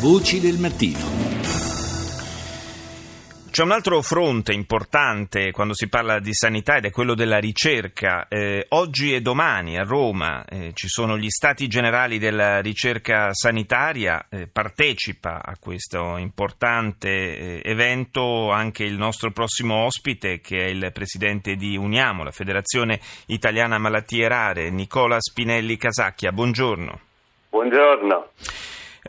Voci del mattino. C'è un altro fronte importante quando si parla di sanità ed è quello della ricerca. Eh, oggi e domani a Roma eh, ci sono gli stati generali della ricerca sanitaria, eh, partecipa a questo importante eh, evento anche il nostro prossimo ospite che è il presidente di Uniamo, la Federazione Italiana Malattie Rare, Nicola Spinelli Casacchia. Buongiorno. Buongiorno.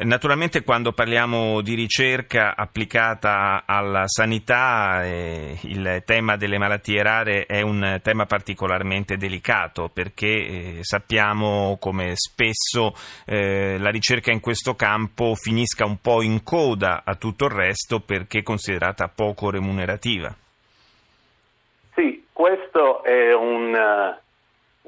Naturalmente quando parliamo di ricerca applicata alla sanità eh, il tema delle malattie rare è un tema particolarmente delicato perché eh, sappiamo come spesso eh, la ricerca in questo campo finisca un po' in coda a tutto il resto perché è considerata poco remunerativa. Sì, questo è un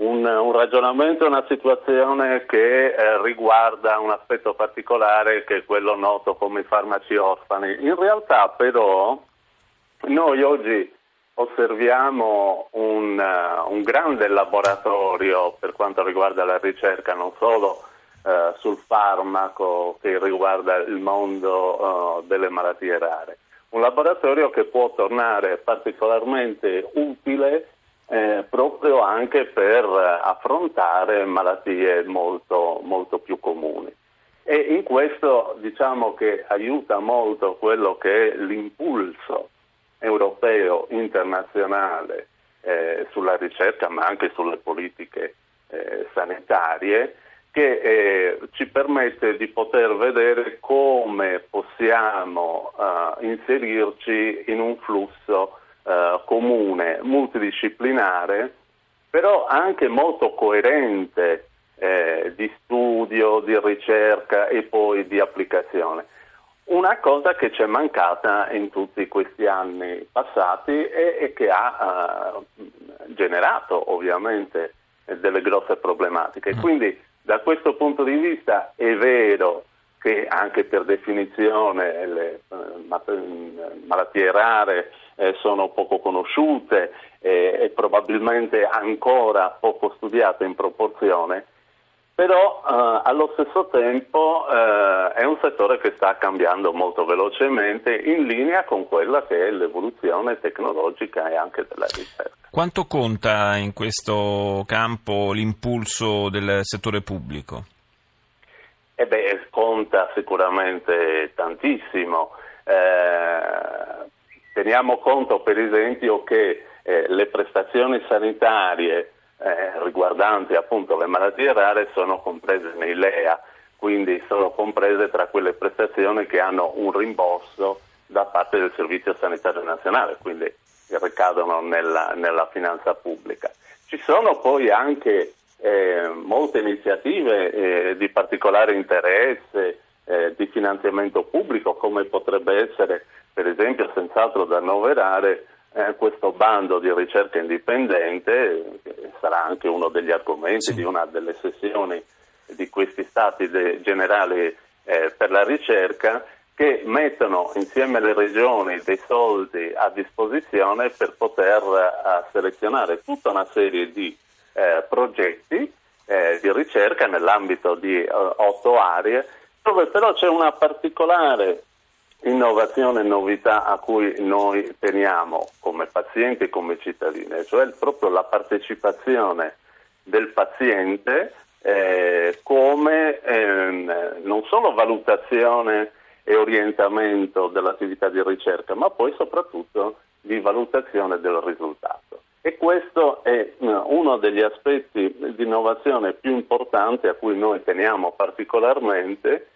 un, un ragionamento, una situazione che eh, riguarda un aspetto particolare che è quello noto come i farmaci orfani. In realtà però noi oggi osserviamo un, uh, un grande laboratorio per quanto riguarda la ricerca, non solo uh, sul farmaco che riguarda il mondo uh, delle malattie rare. Un laboratorio che può tornare particolarmente utile eh, proprio anche per affrontare malattie molto, molto più comuni. E in questo diciamo che aiuta molto quello che è l'impulso europeo internazionale eh, sulla ricerca ma anche sulle politiche eh, sanitarie che eh, ci permette di poter vedere come possiamo uh, inserirci in un flusso eh, comune, multidisciplinare, però anche molto coerente eh, di studio, di ricerca e poi di applicazione. Una cosa che ci è mancata in tutti questi anni passati e, e che ha uh, generato ovviamente delle grosse problematiche. Mm. Quindi da questo punto di vista è vero che anche per definizione le uh, malattie rare eh, sono poco conosciute eh, e probabilmente ancora poco studiate in proporzione, però eh, allo stesso tempo eh, è un settore che sta cambiando molto velocemente in linea con quella che è l'evoluzione tecnologica e anche della ricerca. Quanto conta in questo campo l'impulso del settore pubblico? Eh beh, conta sicuramente tantissimo. Eh, Teniamo conto per esempio che eh, le prestazioni sanitarie eh, riguardanti appunto le malattie rare sono comprese nei LEA, quindi sono comprese tra quelle prestazioni che hanno un rimborso da parte del Servizio Sanitario Nazionale, quindi ricadono nella, nella finanza pubblica. Ci sono poi anche eh, molte iniziative eh, di particolare interesse, eh, di finanziamento pubblico, come potrebbe essere per esempio senz'altro da annoverare eh, questo bando di ricerca indipendente, che sarà anche uno degli argomenti sì. di una delle sessioni di questi stati de- generali eh, per la ricerca, che mettono insieme alle regioni dei soldi a disposizione per poter uh, selezionare tutta una serie di uh, progetti uh, di ricerca nell'ambito di otto aree, dove però c'è una particolare innovazione e novità a cui noi teniamo come pazienti e come cittadini, cioè proprio la partecipazione del paziente eh, come eh, non solo valutazione e orientamento dell'attività di ricerca, ma poi soprattutto di valutazione del risultato. E questo è eh, uno degli aspetti di innovazione più importanti a cui noi teniamo particolarmente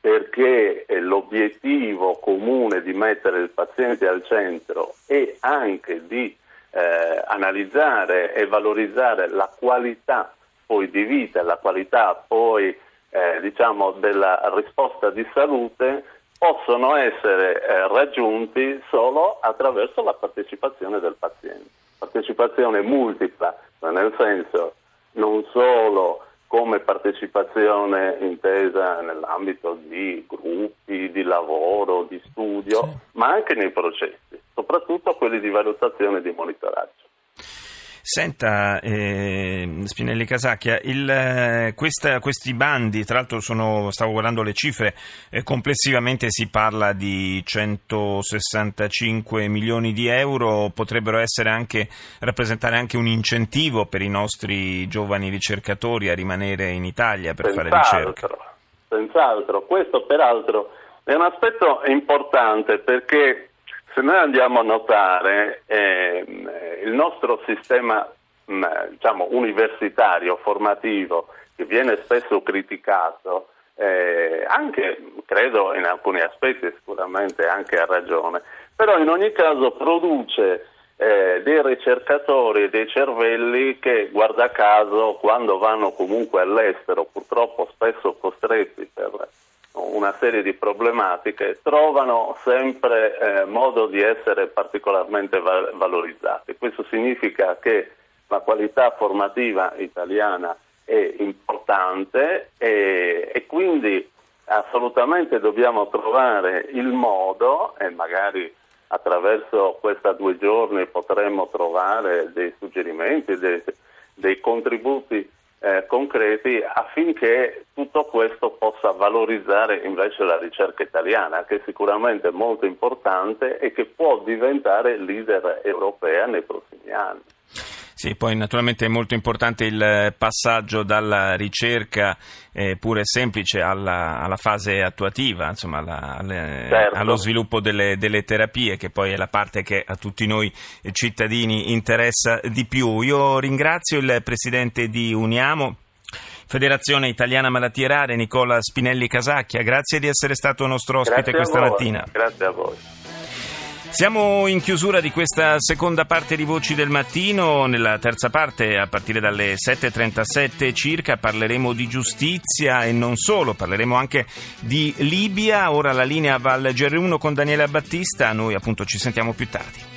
perché l'obiettivo comune di mettere il paziente al centro e anche di eh, analizzare e valorizzare la qualità poi di vita, la qualità poi eh, diciamo della risposta di salute possono essere eh, raggiunti solo attraverso la partecipazione del paziente. Partecipazione multipla, nel senso non solo come partecipazione intesa nell'ambito di gruppi di lavoro, di studio, sì. ma anche nei processi, soprattutto quelli di valutazione e di monitoraggio. Senta, eh, Spinelli Casacchia, il, eh, questa, questi bandi, tra l'altro sono, stavo guardando le cifre, eh, complessivamente si parla di 165 milioni di euro, potrebbero anche, rappresentare anche un incentivo per i nostri giovani ricercatori a rimanere in Italia per senz'altro, fare ricerca. Senz'altro, questo peraltro è un aspetto importante perché se noi andiamo a notare eh, il nostro sistema mh, diciamo, universitario, formativo, che viene spesso criticato, eh, anche credo in alcuni aspetti sicuramente anche a ragione, però in ogni caso produce eh, dei ricercatori e dei cervelli che guarda caso quando vanno comunque all'estero, purtroppo spesso costretti per una serie di problematiche, trovano sempre eh, modo di essere particolarmente va- valorizzati. Questo significa che la qualità formativa italiana è importante e, e quindi assolutamente dobbiamo trovare il modo e magari attraverso questi due giorni potremmo trovare dei suggerimenti, dei, dei contributi eh, concreti affinché tutto questo possa valorizzare invece la ricerca italiana, che è sicuramente molto importante e che può diventare leader europea nei prossimi anni. Sì, poi naturalmente è molto importante il passaggio dalla ricerca eh, pure semplice alla, alla, fase attuativa, insomma alla, alle, certo. allo sviluppo delle, delle, terapie, che poi è la parte che a tutti noi cittadini interessa di più. Io ringrazio il presidente di Uniamo. Federazione Italiana Malattie Rare, Nicola Spinelli Casacchia, grazie di essere stato nostro ospite questa mattina. Grazie a voi. Siamo in chiusura di questa seconda parte di Voci del Mattino. Nella terza parte, a partire dalle 7.37 circa, parleremo di giustizia e non solo, parleremo anche di Libia. Ora la linea va al GR1 con Daniele Battista. Noi appunto ci sentiamo più tardi.